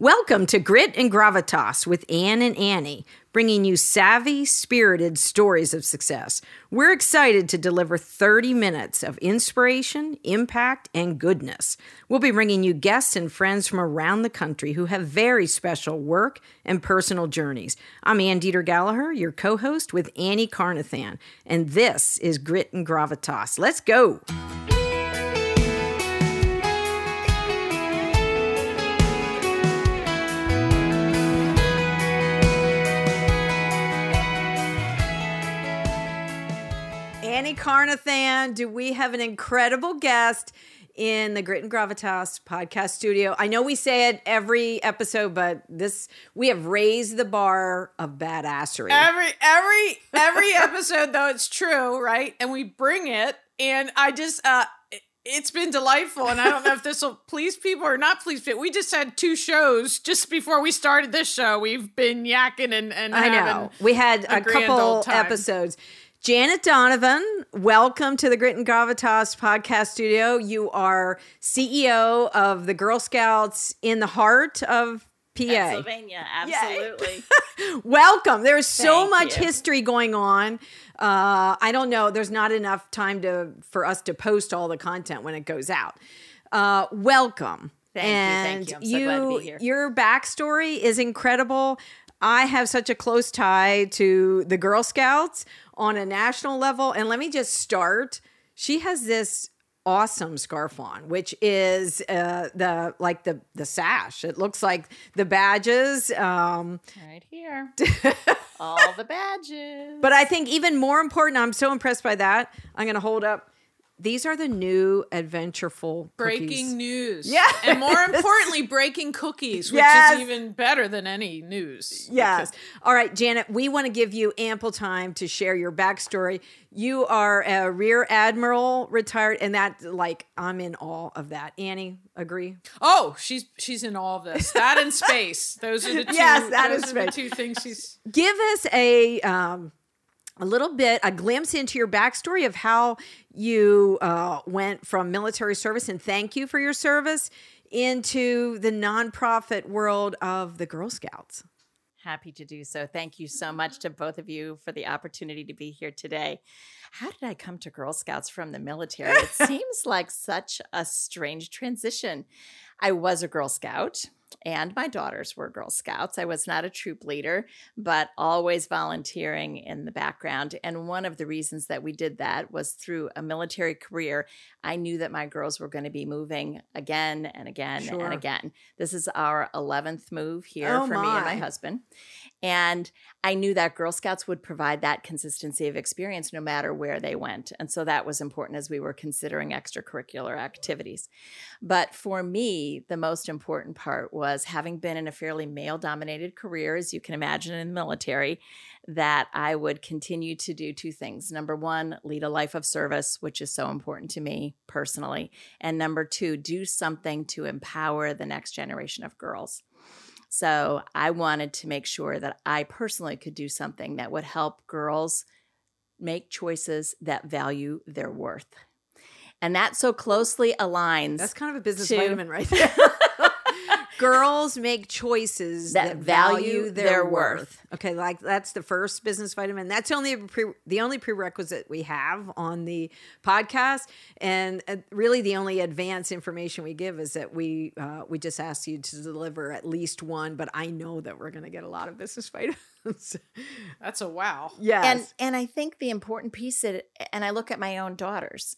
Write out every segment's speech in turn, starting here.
Welcome to Grit and Gravitas with Anne and Annie, bringing you savvy, spirited stories of success. We're excited to deliver 30 minutes of inspiration, impact, and goodness. We'll be bringing you guests and friends from around the country who have very special work and personal journeys. I'm Ann Deeter Gallaher, your co host with Annie Carnathan, and this is Grit and Gravitas. Let's go. Carnathan, do we have an incredible guest in the Grit and Gravitas podcast studio? I know we say it every episode, but this we have raised the bar of badassery. Every every every episode though it's true, right? And we bring it and I just uh it's been delightful and I don't know if this will please people or not please people. We just had two shows just before we started this show. We've been yakking and, and I know. We had a, a couple episodes. Janet Donovan, welcome to the Grit and Gravitas podcast studio. You are CEO of the Girl Scouts in the heart of PA. Pennsylvania, absolutely. welcome. There's so Thank much you. history going on. Uh, I don't know. There's not enough time to for us to post all the content when it goes out. Uh, welcome. Thank and you. Thank you. I'm so glad to be here. Your backstory is incredible. I have such a close tie to the Girl Scouts on a national level. And let me just start. She has this awesome scarf on, which is uh, the like the the sash. It looks like the badges. Um, right here, all the badges. But I think even more important, I'm so impressed by that. I'm going to hold up these are the new adventureful breaking cookies. news. Yeah. And more importantly, breaking cookies, which yes. is even better than any news. Yes. All right, Janet, we want to give you ample time to share your backstory. You are a rear admiral retired, and that like I'm in awe of that. Annie, agree? Oh, she's she's in all of this. That and space. Those are the two yes, that is the two things she's give us a um a little bit a glimpse into your backstory of how you uh, went from military service and thank you for your service into the nonprofit world of the Girl Scouts. Happy to do so. Thank you so much to both of you for the opportunity to be here today. How did I come to Girl Scouts from the military? It seems like such a strange transition. I was a Girl Scout and my daughters were Girl Scouts. I was not a troop leader, but always volunteering in the background. And one of the reasons that we did that was through a military career. I knew that my girls were going to be moving again and again sure. and again. This is our 11th move here oh for my. me and my husband. And I knew that Girl Scouts would provide that consistency of experience no matter where they went. And so that was important as we were considering extracurricular activities. But for me, the most important part was having been in a fairly male dominated career, as you can imagine in the military, that I would continue to do two things. Number one, lead a life of service, which is so important to me personally. And number two, do something to empower the next generation of girls. So I wanted to make sure that I personally could do something that would help girls make choices that value their worth. And that so closely aligns. That's kind of a business to, vitamin right there. girls make choices that, that value, value their, their worth. worth. Okay, like that's the first business vitamin. That's only pre- the only prerequisite we have on the podcast, and uh, really the only advance information we give is that we uh, we just ask you to deliver at least one. But I know that we're going to get a lot of business vitamins. that's a wow. Yes, and and I think the important piece, that, and I look at my own daughters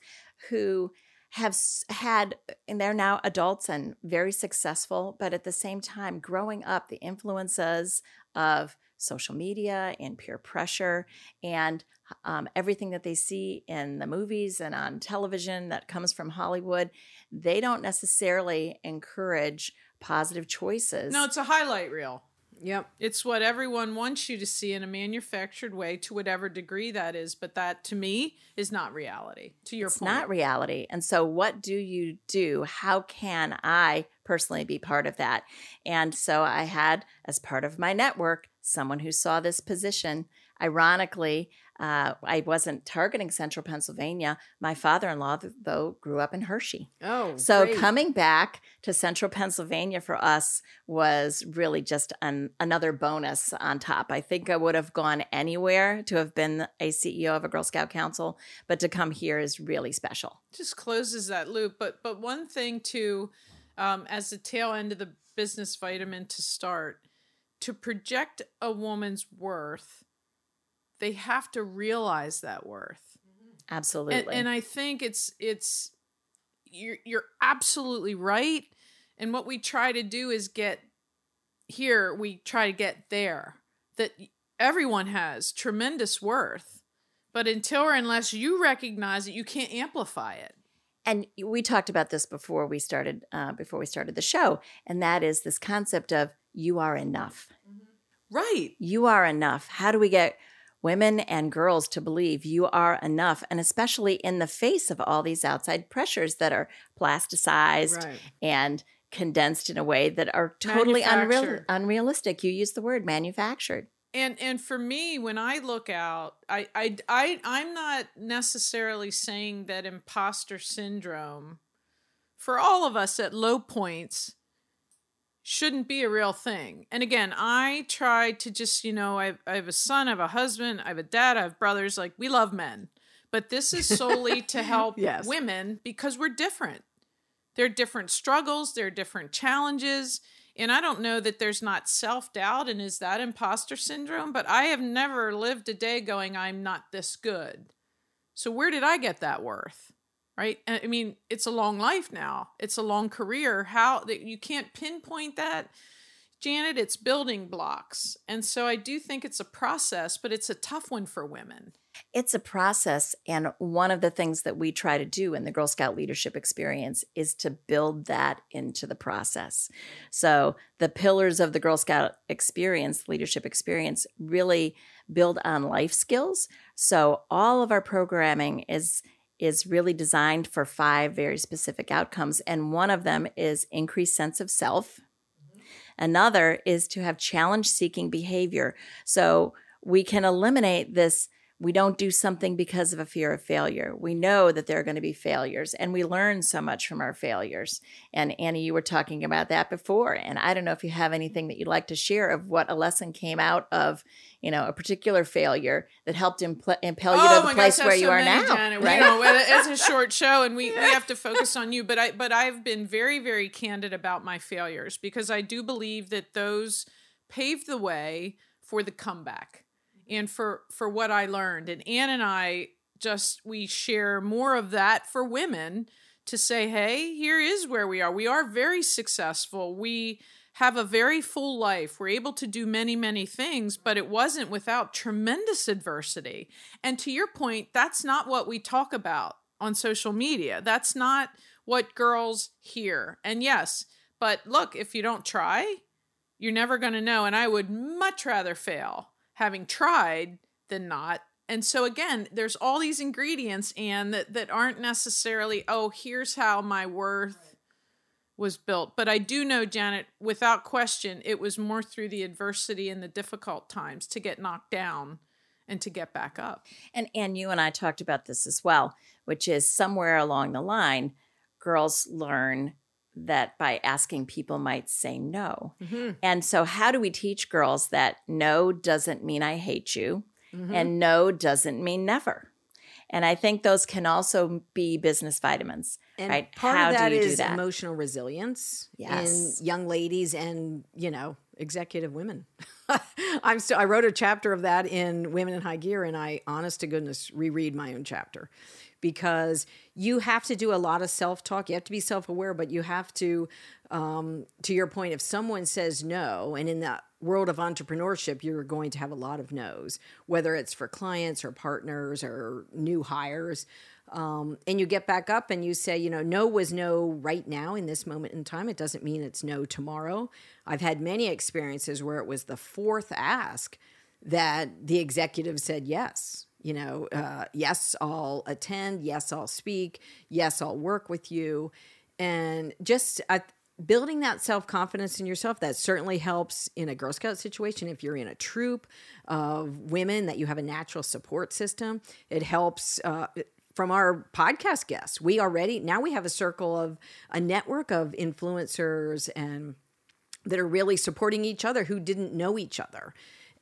who have had, and they're now adults and very successful, but at the same time, growing up, the influences of social media and peer pressure and um, everything that they see in the movies and on television that comes from Hollywood, they don't necessarily encourage positive choices. No, it's a highlight reel. Yep. It's what everyone wants you to see in a manufactured way to whatever degree that is, but that to me is not reality. To your point. it's point. not reality. And so what do you do? How can I personally be part of that? And so I had as part of my network someone who saw this position. Ironically, Uh, I wasn't targeting central Pennsylvania. My father in law, though, grew up in Hershey. Oh, So great. coming back to central Pennsylvania for us was really just an, another bonus on top. I think I would have gone anywhere to have been a CEO of a Girl Scout Council, but to come here is really special. just closes that loop. But but one thing too, um, as the tail end of the business vitamin to start, to project a woman's worth, they have to realize that worth. Absolutely. And, and I think it's it's you're you're absolutely right. And what we try to do is get here. We try to get there. That everyone has tremendous worth, but until or unless you recognize it, you can't amplify it. and we talked about this before we started uh, before we started the show and that is this concept of you are enough Right. you are enough how do we get women and girls to believe you are enough and especially in the face of all these outside pressures that are plasticized Right. and condensed in a way that are totally unreal, unrealistic. You use the word manufactured. And and for me when i look out I, I i i'm not necessarily saying that imposter syndrome for all of us at low points shouldn't be a real thing and again i try to just you know I, I have a son i have a husband i have a dad i have brothers like we love men but this is solely to help Yes. women because we're different there are different struggles there are different challenges and I don't know that there's not self doubt and is that imposter syndrome, but I have never lived a day going, I'm not this good. So where did I get that worth? Right? I mean, it's a long life now. It's a long career. How that you can't pinpoint that. Janet, it's building blocks. And so I do think it's a process, but it's a tough one for women. It's a process. And one of the things that we try to do in the Girl Scout leadership experience is to build that into the process. So the pillars of the Girl Scout experience, leadership experience, really build on life skills. So all of our programming is is really designed for five very specific outcomes and one of them is increased sense of self Another is to have challenge seeking behavior. So we can eliminate this. We don't do something because of a fear of failure. We know that there are going to be failures and we learn so much from our failures. And Annie, you were talking about that before. And I don't know if you have anything that you'd like to share of what a lesson came out of, you know, a particular failure that helped impl- impel you to oh the place have where you so are now. Janet. Right? know it's a short show, and we, we have to focus on you. But I but I've been very very candid about my failures because I do believe that those paved the way for the comeback and for for what I learned. And Ann and I just we share more of that for women to say, hey, here is where we are. We are very successful. We have a very full life. We're able to do many, many things, but it wasn't without tremendous adversity. And to your point, that's not what we talk about on social media. That's not what girls hear. And yes, but look, if you don't try, you're never going to know. And I would much rather fail having tried than not. And so again, there's all these ingredients and that, that aren't necessarily, oh, here's how my worth was built. But I do know, Janet, without question, it was more through the adversity and the difficult times to get knocked down and to get back up. And and you and I talked about this as well, which is somewhere along the line, girls learn that by asking people might say no. Mhm. And so how do we teach girls that no doesn't mean I hate you Mhm. and no doesn't mean never? And I think those can also be business vitamins. And right? part How of do that you do is that? emotional resilience Yes. in young ladies and, you know, executive women. I'm still I wrote a chapter of that in Women in High Gear and I honest to goodness reread my own chapter because you have to do a lot of self-talk. You have to be self-aware, but you have to um, to your point if someone says no and in that world of entrepreneurship you're going to have a lot of no's whether it's for clients or partners or new hires um, and you get back up and you say, you know, no was no right now in this moment in time. It doesn't mean it's no tomorrow. I've had many experiences where it was the fourth ask that the executive said yes. You know, uh, yes, I'll attend. Yes, I'll speak. Yes, I'll work with you. And just I, building that self confidence in yourself that certainly helps in a Girl Scout situation. If you're in a troop of women, that you have a natural support system. It helps. Uh, from our podcast guests, we already now we have a circle of a network of influencers and that are really supporting each other who didn't know each other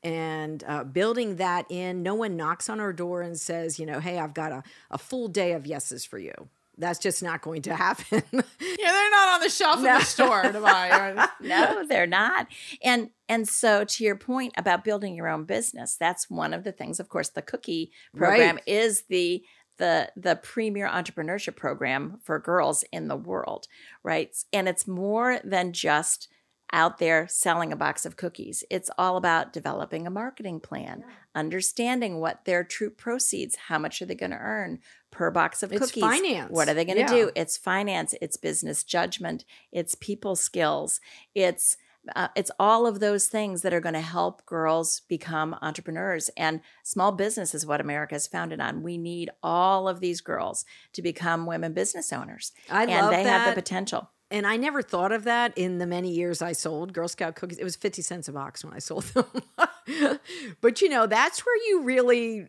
and uh, building that in. No one knocks on our door and says, you know, hey, I've got a, a full day of yeses for you. That's just not going to happen. yeah, they're not on the shelf no. in the store to buy. no, they're not. And and so to your point about building your own business, that's one of the things. Of course, the cookie program right. is the the the premier entrepreneurship program for girls in the world, right? And it's more than just out there selling a box of cookies. It's all about developing a marketing plan, yeah. understanding what their troop proceeds, how much are they going to earn per box of it's cookies? Finance. What are they going to yeah. do? It's finance, it's business judgment, it's people skills, it's uh, it's all of those things that are going to help girls become entrepreneurs. And small business is what America is founded on. We need all of these girls to become women business owners. I and love they that. have the potential and I never thought of that in the many years I sold Girl Scout cookies. It was 50 cents a box when I sold them. but you know, that's where you really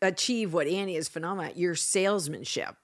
achieve what Annie is phenomenal at, your salesmanship.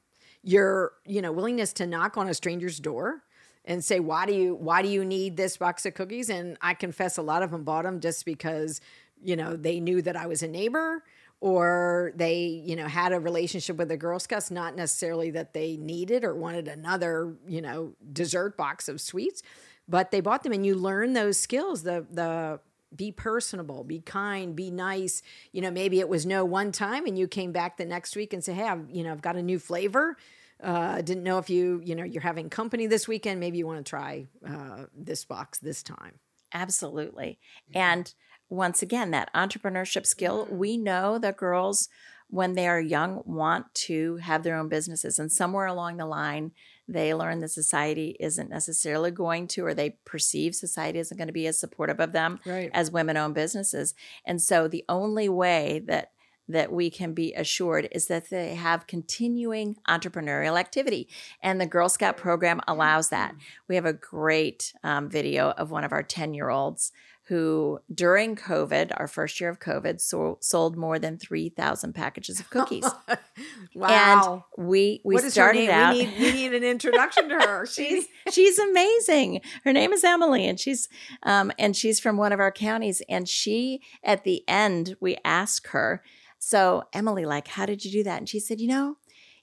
Your, you know, willingness to knock on a stranger's door and say, "Why do you why do you need this box of cookies?" And I confess a lot of them bought them just because, you know, they knew that I was a neighbor or they you know had a relationship with the girl scouts not necessarily that they needed or wanted another you know dessert box of sweets but they bought them and you learn those skills the the be personable be kind be nice. You know maybe it was no one time and you came back the next week and say hey i've you know i've got a new flavor. Uh, didn't know if you you know you're having company this weekend. Maybe you want to try uh, this box this time. Absolutely. And once again, that entrepreneurship skill. Mm-hmm. We know that girls, when they are young, want to have their own businesses. And somewhere along the line, they learn that society isn't necessarily going to, or they perceive society isn't going to be as supportive of them right. as women owned businesses. And so the only way that that we can be assured is that they have continuing entrepreneurial activity. And the Girl Scout program allows that. Mm-hmm. We have a great um, video of one of our 10 year olds who during COVID, our first year of COVID, so, sold more than 3,000 packages of cookies. wow. And we we started out we need, we need, an introduction to her. she's she's amazing. Her name is Emily and she's um and she's from one of our counties and she at the end we asked her, "So, Emily, like how did you do that?" And she said, "You know,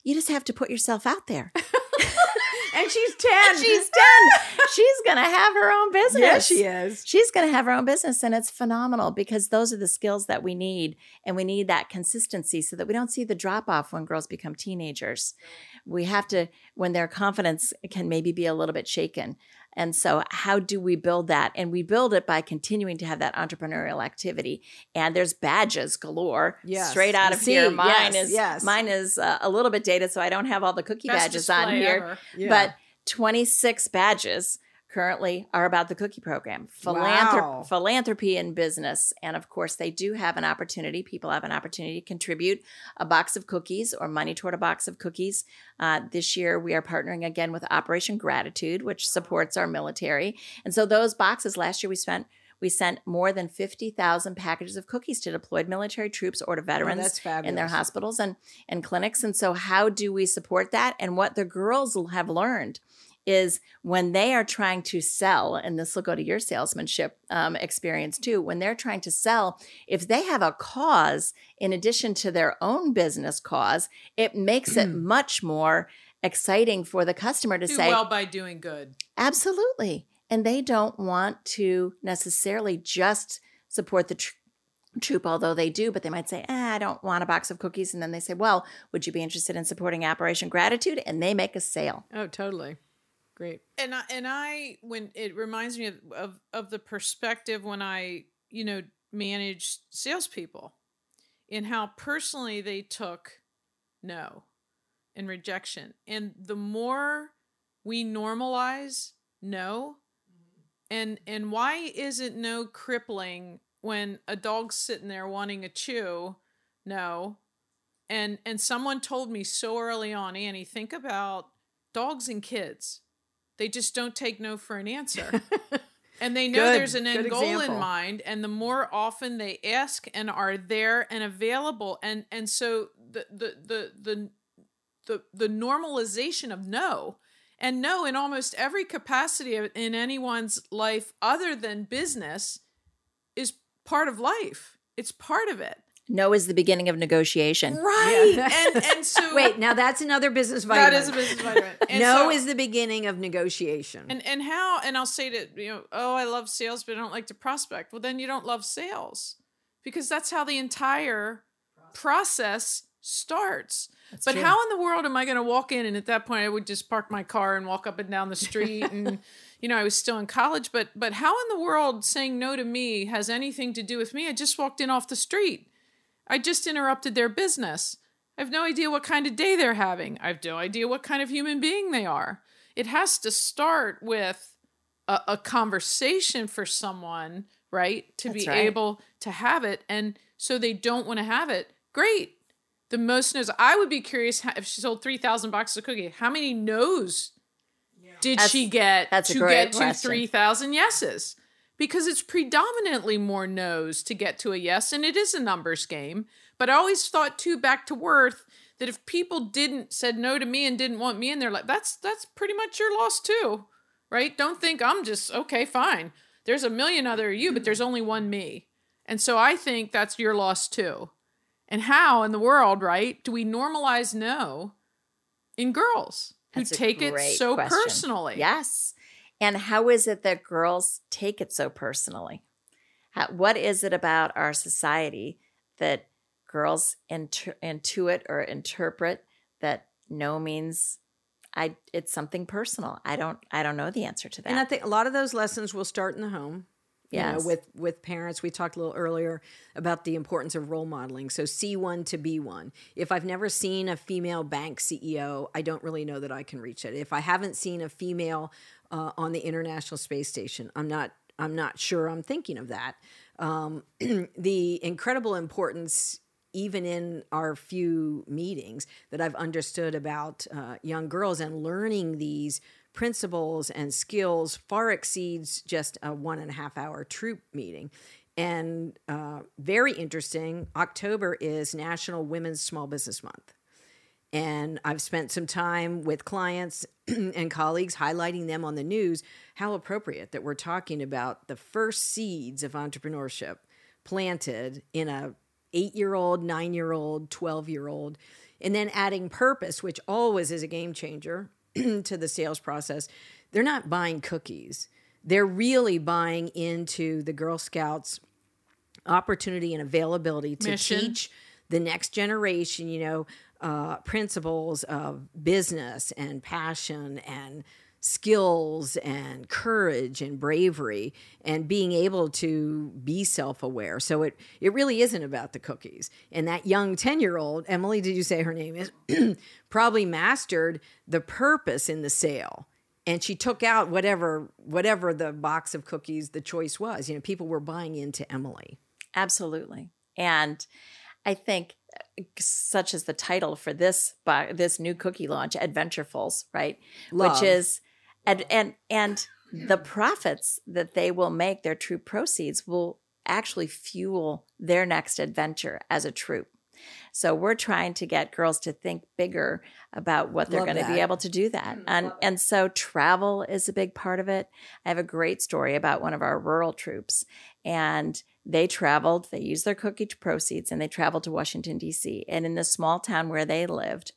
you just have to put yourself out there." and she's 10. And she's 10. she's going to have her own business. Yeah, she is. She's going to have her own business. And it's phenomenal because those are the skills that we need. And we need that consistency so that we don't see the drop off when girls become teenagers. We have to, when their confidence can maybe be a little bit shaken. And so, how do we build that? And we build it by continuing to have that entrepreneurial activity. And there's badges galore, yes. straight out of See, here. Mine yes, is yes. mine is uh, a little bit dated, so I don't have all the cookie Best badges on here. Yeah. But 26 badges currently are about the cookie program Philanthrop- wow. philanthropy in business and of course they do have an opportunity people have an opportunity to contribute a box of cookies or money toward a box of cookies uh, this year we are partnering again with operation gratitude which supports our military and so those boxes last year we spent we sent more than 50,000 packages of cookies to deployed military troops or to veterans oh, in their hospitals and, and clinics. And so, how do we support that? And what the girls have learned is when they are trying to sell, and this will go to your salesmanship um, experience too, when they're trying to sell, if they have a cause in addition to their own business cause, it makes it much more exciting for the customer to Do say, well by doing good. absolutely. And they don't want to necessarily just support the tr- troop, although they do, but they might say, eh, I don't want a box of cookies. And then they say, Well, would you be interested in supporting Operation Gratitude? And they make a sale. Oh, totally. Great. And I, and I when it reminds me of, of of the perspective when I you know managed salespeople, in how personally they took no and rejection, and the more we normalize no, and and why isn't no crippling when a dog's sitting there wanting a chew? No, and and someone told me so early on, Annie, think about dogs and kids They just don't take no for an answer. and they know Good, there's an end goal in mind and the more often they ask and are there and available and and so the the the the the, the normalization of no and no in almost every capacity in anyone's life other than business is part of life. It's part of it No is the beginning of negotiation. right Yeah. and and so Wait, now that's another business vitamin. that is a business vitamin And no so- is the beginning of negotiation. And and how and I'll say to you know, oh, I love sales, but I don't like to prospect. Well, then you don't love sales because that's how the entire process starts. but true. how in the world am I going to walk in? And at that point, I would just park my car and walk up and down the street. and you know, I was still in college. But but how in the world saying no to me has anything to do with me? I just walked in off the street. I just interrupted their business. I have no idea what kind of day they're having. I have no idea what kind of human being they are. It has to start with a, a conversation for someone, right? To That's be right. able to have it. And so they don't want to have it. Great. The most no's. I would be curious how, if she sold 3,000 boxes of cookie, how many no's did That's- she get to great get to question. 3,000 yeses? Because it's predominantly more no's to get to a yes, and it is a numbers game. But I always thought too back to Worth that if people didn't said no to me and didn't want me in their life, that's that's pretty much your loss too, right? Don't think I'm just okay, fine. There's a million other you, but there's only one me, and so I think that's your loss too. And how in the world, right? Do we normalize no in girls who That's a take it so question. personally? Yes. And how is it that girls take it so personally? How, what is it about our society that girls intu- intuit or interpret that no means I it's something personal? I don't I don't know the answer to that. And I think a lot of those lessons will start in the home. You know, with with parents, we talked a little earlier about the importance of role modeling. So see one to be one. If I've never seen a female bank CEO, I don't really know that I can reach it. If I haven't seen a female uh, on the International Space Station, I'm not I'm not sure I'm thinking of that. Um, the incredible importance even in our few meetings that I've understood about uh, young girls and learning these principles and skills far exceeds just a one and a half hour troop meeting. And uh, very interesting, October is National Women's Small Business Month. And I've spent some time with clients and colleagues highlighting them on the news how appropriate that we're talking about the first seeds of entrepreneurship planted in a 8-year-old, 9-year-old, 12-year-old and then adding purpose which always is a game changer to the sales process. They're not buying cookies. They're really buying into the Girl Scouts opportunity and availability to Mission. teach the next generation, you know, uh, principles of business and passion and skills and courage and bravery and being able to be self-aware. So it it really isn't about the cookies. And that young 10-year-old, Emily, did you say her name is probably mastered the purpose in the sale. And she took out whatever whatever the box of cookies the choice was. You know, people were buying into Emily. Absolutely. And I think such as the title for this bu- this new cookie launch, Adventurefuls, right? Love. Which is and and and the profits that they will make, their true proceeds will actually fuel their next adventure as a troop. So we're trying to get girls to think bigger about what they're going to be able to do that. And and so travel is a big part of it. I have a great story about one of our rural troops and they traveled, they used their cookie proceeds and they traveled to Washington DC. And in the small town where they lived,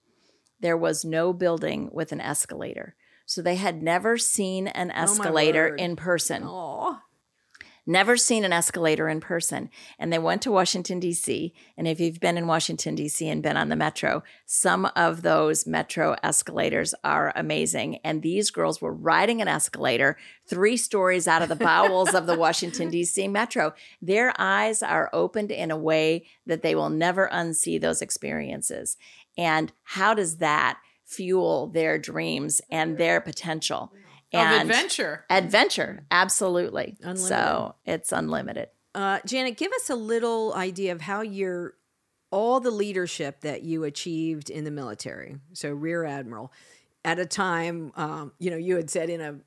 there was no building with an escalator. So they had never seen an oh escalator word. in person Oh, never seen an escalator in person. And they went to Washington, D.C. And if you've been in Washington, D.C. and been on the metro, some of those metro escalators are amazing. And these girls were riding an escalator three stories out of the bowels of the Washington, D.C. metro. Their eyes are opened in a way that they will never unsee those experiences. And how does that fuel their dreams and their potential? Of And- adventure. Adventure, absolutely. Unlimited. So it's unlimited. uh, Janet, give us a little idea of how your all the leadership that you achieved in the military. So rear admiral. at a time, um, you know, you had said in a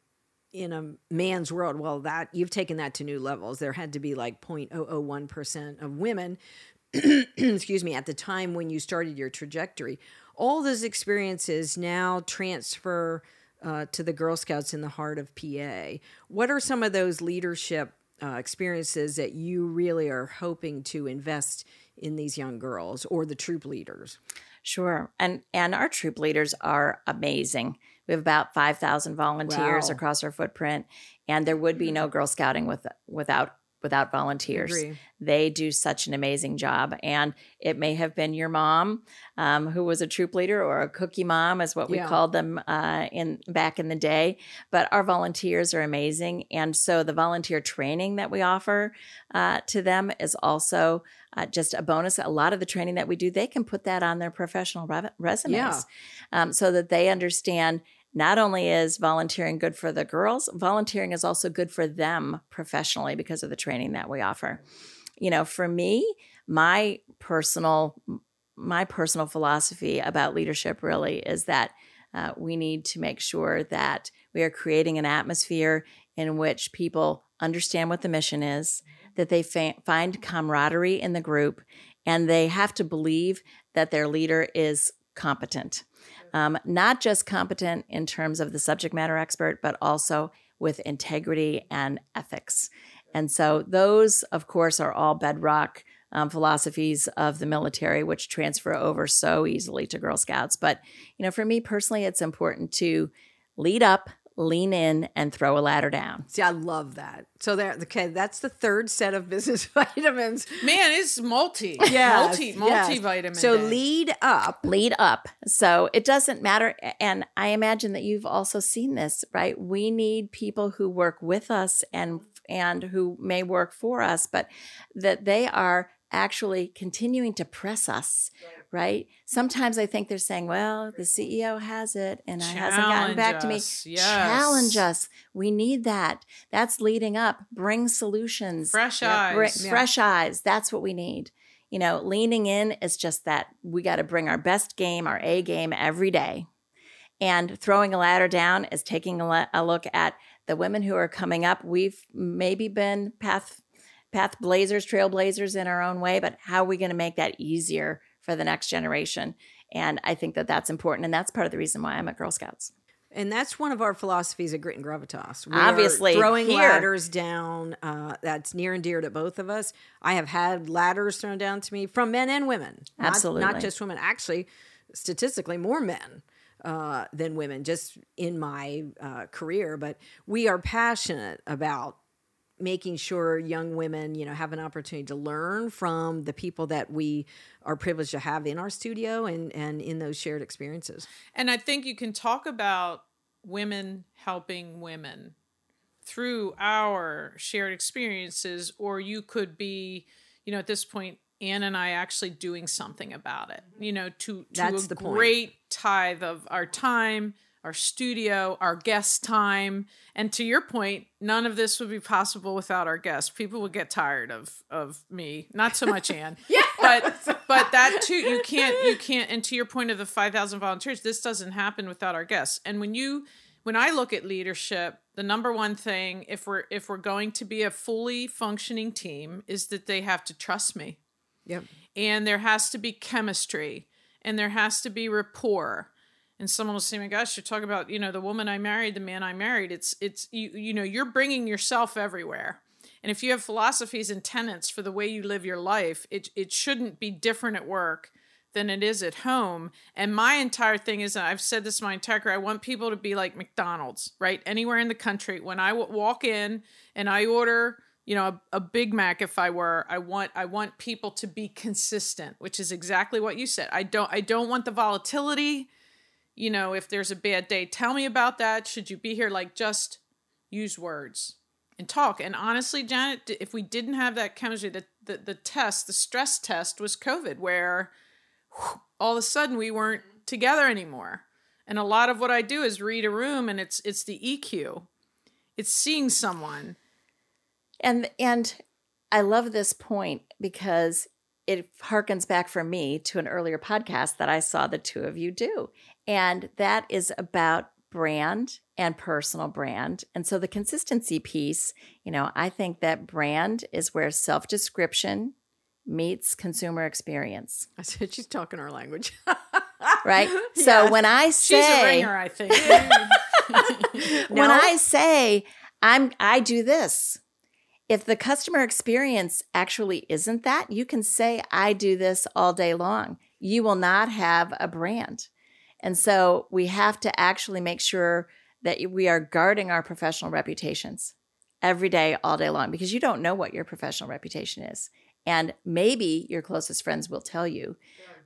in a man's world, well, that you've taken that to new levels. There had to be like 0.001% of women, excuse me, at the time when you started your trajectory. All those experiences now transfer uh, to the Girl Scouts in the heart of PA. What are some of those leadership uh, experiences that you really are hoping to invest in these young girls or the troop leaders? Sure. And and our troop leaders are amazing. We have about 5,000 volunteers Wow. across our footprint and there would be no Girl Scouting with without without volunteers. They do such an amazing job. And it may have been your mom um, who was a troop leader or a cookie mom, is what we Yeah. called them uh, in back in the day. But our volunteers are amazing. And so the volunteer training that we offer uh, to them is also uh, just a bonus. A lot of the training that we do, they can put that on their professional re- resumes Yeah. um, so that they understand not only is volunteering good for the girls, volunteering is also good for them professionally because of the training that we offer. You know, for me, my personal my personal philosophy about leadership really is that uh, we need to make sure that we are creating an atmosphere in which people understand what the mission is, that they fa- find camaraderie in the group, and they have to believe that their leader is competent. Um, not just competent in terms of the subject matter expert, but also with integrity and ethics. And so, those, of course, are all bedrock um, philosophies of the military, which transfer over so easily to Girl Scouts. But, you know, for me personally, it's important to lead up, lean in, and throw a ladder down. See, I love that. So there, okay, that's the third set of business vitamins. Man, it's multi. Yes, multi, yes. multivitamin. So day. lead up. lead up. So it doesn't matter. And I imagine that you've also seen this, right? We need people who work with us and and who may work for us, but that they are actually continuing to press us, right? Sometimes I think they're saying, well, the CEO has it and it hasn't gotten back to me. Challenge us, yes. Challenge us. We need that. That's leading up. Bring solutions. Fresh Yeah, bri- eyes. Yeah. Fresh eyes. That's what we need. You know, leaning in is just that we got to bring our best game, our A game every day. And throwing a ladder down is taking a, la- a look at the women who are coming up. We've maybe been path path blazers, trailblazers in our own way, but how are we going to make that easier for the next generation? And I think that that's important, and that's part of the reason why I'm at Girl Scouts. And that's one of our philosophies at Grit and Gravitas. We're Obviously, throwing here. ladders down. Uh, that's near and dear to both of us. I have had ladders thrown down to me from men and women. Not- not, just women. Actually, statistically, more men uh, than women. Just in my uh, career, but we are passionate about making sure young women you know have an opportunity to learn from the people that we are privileged to have in our studio and and in those shared experiences And I think you can talk about women helping women through our shared experiences, or you could be, you know, at this point, Anne and I actually doing something about it, you know, to, to That's a the point. great tithe of our time, our studio, our guest time. And to your point, none of this would be possible without our guests. People would get tired of of me. Not so much Anne. yeah. But but that too, you can't you can't and to your point of the five thousand volunteers, this doesn't happen without our guests. And when you when I look at leadership, the number one thing if we're if we're going to be a fully functioning team is that they have to trust me yep and there has to be chemistry and there has to be rapport and someone will say my gosh you're talking about you know the woman i married the man i married. It's it's you you know you're bringing yourself everywhere. And if you have philosophies and tenets for the way you live your life it it shouldn't be different at work than it is at home. And my entire thing is i've said this my entire career i want people to be like mcdonald's right? Anywhere in the country. When i w- walk in and i order you know a, a big mac if i were i want i want people to be consistent which is exactly what you said. I don't i don't want the volatility you know if there's a bad day tell me about that. Should you be here? Like just use words and talk. And honestly janet if we didn't have that chemistry the the, the test the stress test was covid where whew, all of a sudden we weren't together anymore. And a lot of what i do is read a room and it's it's the eq it's seeing someone. And and I love this point because it harkens back for me to an earlier podcast that I saw the two of you do. And that is about brand and personal brand. And so the consistency piece, you know, I think that brand is where self description meets consumer experience. I said she's talking our language. right? So when I say She's a ringer, I think. when No? I say I'm I do this, if the customer experience actually isn't that, you can say I do this all day long. You will not have a brand. And so we have to actually make sure that we are guarding our professional reputations every day, all day long, because you don't know what your professional reputation is. And maybe your closest friends will tell you,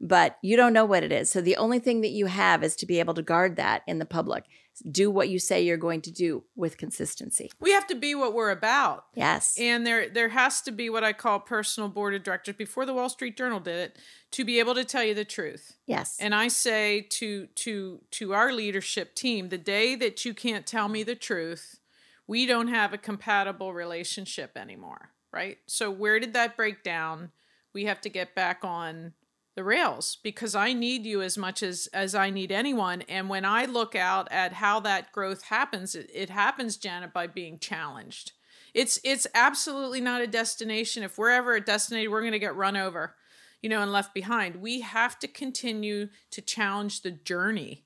but you don't know what it is. So the only thing that you have is to be able to guard that in the public. Do what you say you're going to do with consistency. we have to be what we're about. Yes. And there there has to be what I call personal board of directors before the Wall Street Journal did it to be able to tell you the truth. yes. And I say to to to our leadership team, the day that you can't tell me the truth, we don't have a compatible relationship anymore, right? So where did that break down? We have to get back on the rails because I need you as much as as I need anyone. And when I look out at how that growth happens, it, it happens, Janet, by being challenged. It's it's absolutely not a destination. If we're ever a destination, we're going to get run over, you know, and left behind. We have to continue to challenge the journey,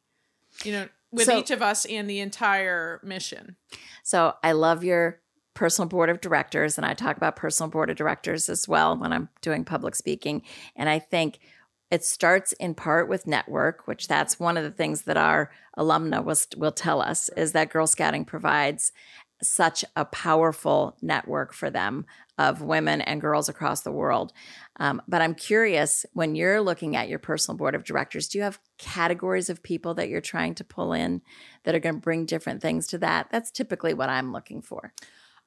you know, with So- each of us and the entire mission. So I love your personal board of directors, and I talk about personal board of directors as well when I'm doing public speaking. And I think it starts in part with network, which that's one of the things that our alumna will, will tell us is that Girl Scouting provides such a powerful network for them of women and girls across the world. Um, but I'm curious when you're looking at your personal board of directors, do you have categories of people that you're trying to pull in that are going to bring different things to that? That's typically what I'm looking for.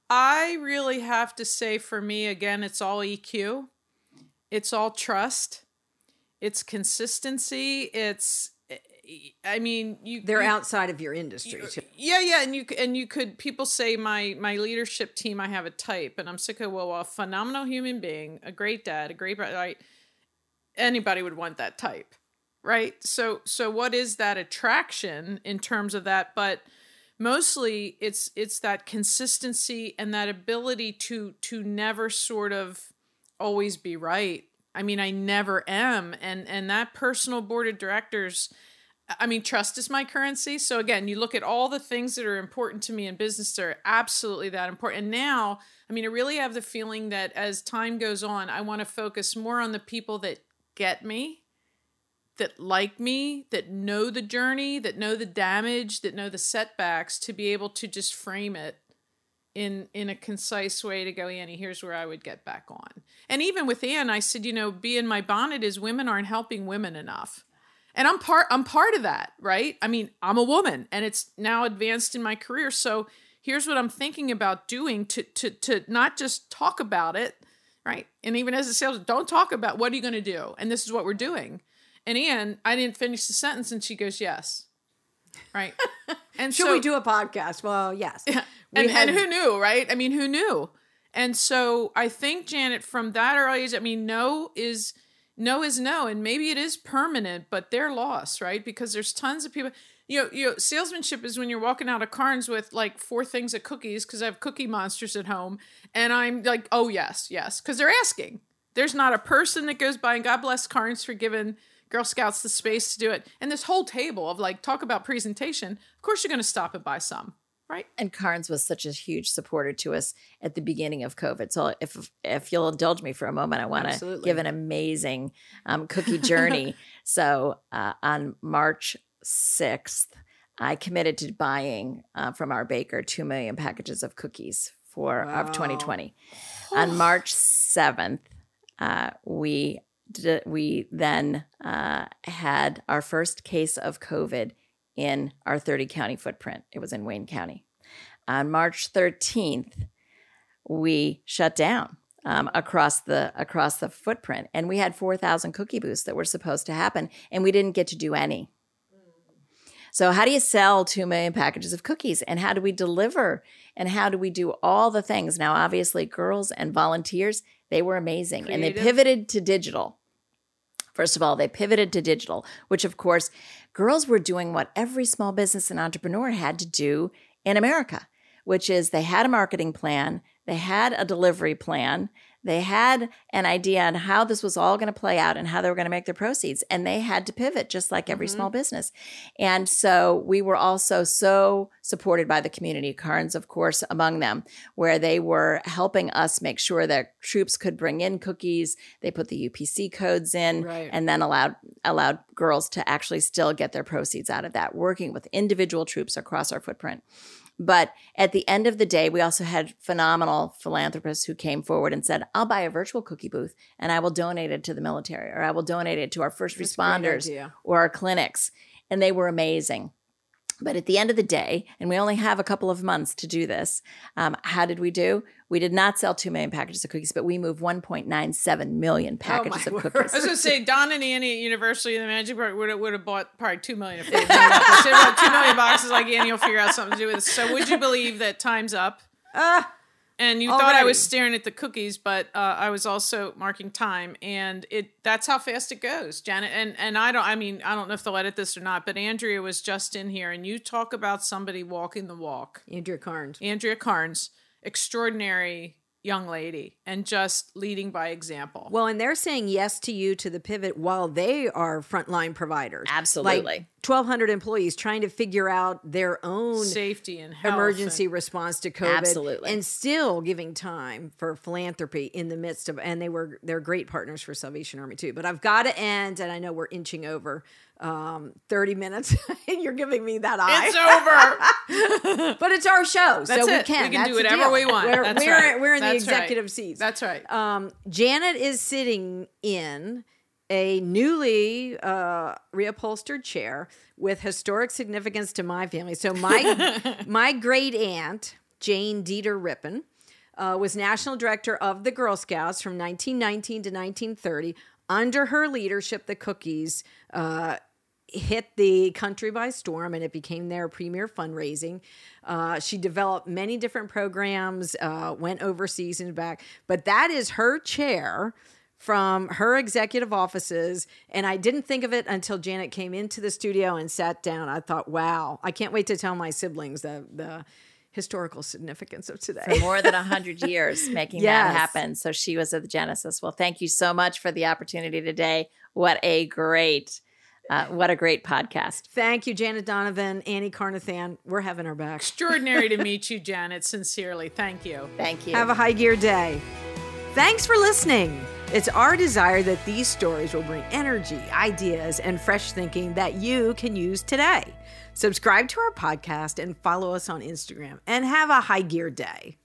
I really have to say for me, again, it's all EQ, it's all trust, it's consistency, it's. I mean, you They're you- outside of your industry. too. Yeah, yeah, and you and you could people say my my leadership team I have a type, and I'm sick of well, a phenomenal human being, a great dad, a great right. Anybody would want that type, right? So so what is that attraction in terms of that? But mostly it's it's that consistency and that ability to to never sort of always be right. I mean, I never am, and and that personal board of directors. I mean, trust is my currency. So again, you look at all the things that are important to me in business, they're absolutely that important. And now, I mean, I really have the feeling that as time goes on, I want to focus more on the people that get me, that like me, that know the journey, that know the damage, that know the setbacks, to be able to just frame it in in a concise way to go, Annie, here's where I would get back on. And even with Anne, I said, you know, bee in my bonnet is women aren't helping women enough. And i'm part i'm part of that right? I mean i'm a woman and it's now advanced in my career. So here's what i'm thinking about doing to to to not just talk about it right? And even as a sales don't talk about what are you going to do and this is what we're doing. And Ann, i didn't finish the sentence and she goes yes. Right? And Should so we do a podcast? Well, yes. We and, had- and who knew, right? I mean, who knew? And so I think Janet, from that early age, I mean, no is no is no, and maybe it is permanent, but they're lost, right? Because there's tons of people. You know, you know, salesmanship is when you're walking out of Karns with like four things of cookies because I have cookie monsters at home, and I'm like, oh yes, yes, because they're asking. There's not a person that goes by, and God bless Karns for giving Girl Scouts the space to do it. And this whole table of like talk about presentation. Of course, you're going to stop and buy some, right? And Karns was such a huge supporter to us at the beginning of COVID. So if if you'll indulge me for a moment, I want to give an amazing um, cookie journey. so uh, on March sixth, I committed to buying uh, from our baker two million packages of cookies for Wow. of 2020. on March seventh, uh, we we then uh, had our first case of COVID in our 30 county footprint. It was in Wayne County. On March 13th, we shut down um, across the across the footprint, and we had 4,000 cookie booths that were supposed to happen, and we didn't get to do any. So, how do you sell 2 million packages of cookies? And how do we deliver? And how do we do all the things? Now, obviously, girls and volunteers, They were amazing. And they pivoted to digital. First of all, they pivoted to digital, which of course, girls were doing what every small business and entrepreneur had to do in America, which is they had a marketing plan, they had a delivery plan, they had an idea on how this was all going to play out and how they were going to make their proceeds. And they had to pivot just like every Mhm. small business. And so we were also so supported by the community, Karns, of course, among them, where they were helping us make sure that troops could bring in cookies. They put the UPC codes in Right. and then allowed allowed girls to actually still get their proceeds out of that, working with individual troops across our footprint. But at the end of the day, we also had phenomenal philanthropists who came forward and said, I'll buy a virtual cookie booth and I will donate it to the military or I will donate it to our first That's responders or our clinics. And they were amazing. But at the end of the day, and we only have a couple of months to do this, um, how did we do? We did not sell 2 million packages of cookies, but we moved 1.97 million packages my of word. cookies. I was gonna say Don and Annie at University of the Magic Park would have, would have bought probably two million if they knew about this. They bought two million boxes like Annie will figure out something to do with this. So would you believe that time's up? Ah, And you thought I was staring at the cookies, but uh, I was also marking time, and it—that's how fast it goes, Janet. And and I don't—I mean, I don't know if they'll edit this or not, but Andrea was just in here, and you talk about somebody walking the walk. Andrea Karns. Andrea Karns, extraordinary young lady, and just leading by example. Well, and they're saying yes to you to the pivot while they are frontline providers. Absolutely. Like 1,200 employees trying to figure out their own safety and health emergency and- response to COVID. Absolutely. And still giving time for philanthropy in the midst of, and they were, they're great partners for Salvation Army too. But I've got to end, and I know we're inching over um, 30 minutes, and you're giving me that eye. It's over. but it's our show, That's so we can. We can That's do whatever we want. We're, That's we're, right. we're in the That's right. executive seats. That's right. Um, Janet is sitting in a newly uh, reupholstered chair with historic significance to my family. So my my great aunt Jane Deeter Rippin uh, was national director of the Girl Scouts from 1919 to 1930. Under her leadership, the cookies. Uh, hit the country by storm and it became their premier fundraising. Uh, she developed many different programs, uh, went overseas and back, but that is her chair from her executive offices. And I didn't think of it until Janet came into the studio and sat down. I thought, wow, I can't wait to tell my siblings the, the historical significance of today. for more than 100 years making Yes. that happen. So she was at the Genesis. Well, thank you so much for the opportunity today. What a great, uh, what a great podcast. Thank you, Janet Donovan, Annie Carnathan. We're having our back. Extraordinary to meet you, Janet. Sincerely, thank you. Thank you. Have a high gear day. Thanks for listening. It's our desire that these stories will bring energy, ideas, and fresh thinking that you can use today. Subscribe to our podcast and follow us on Instagram and have a high gear day.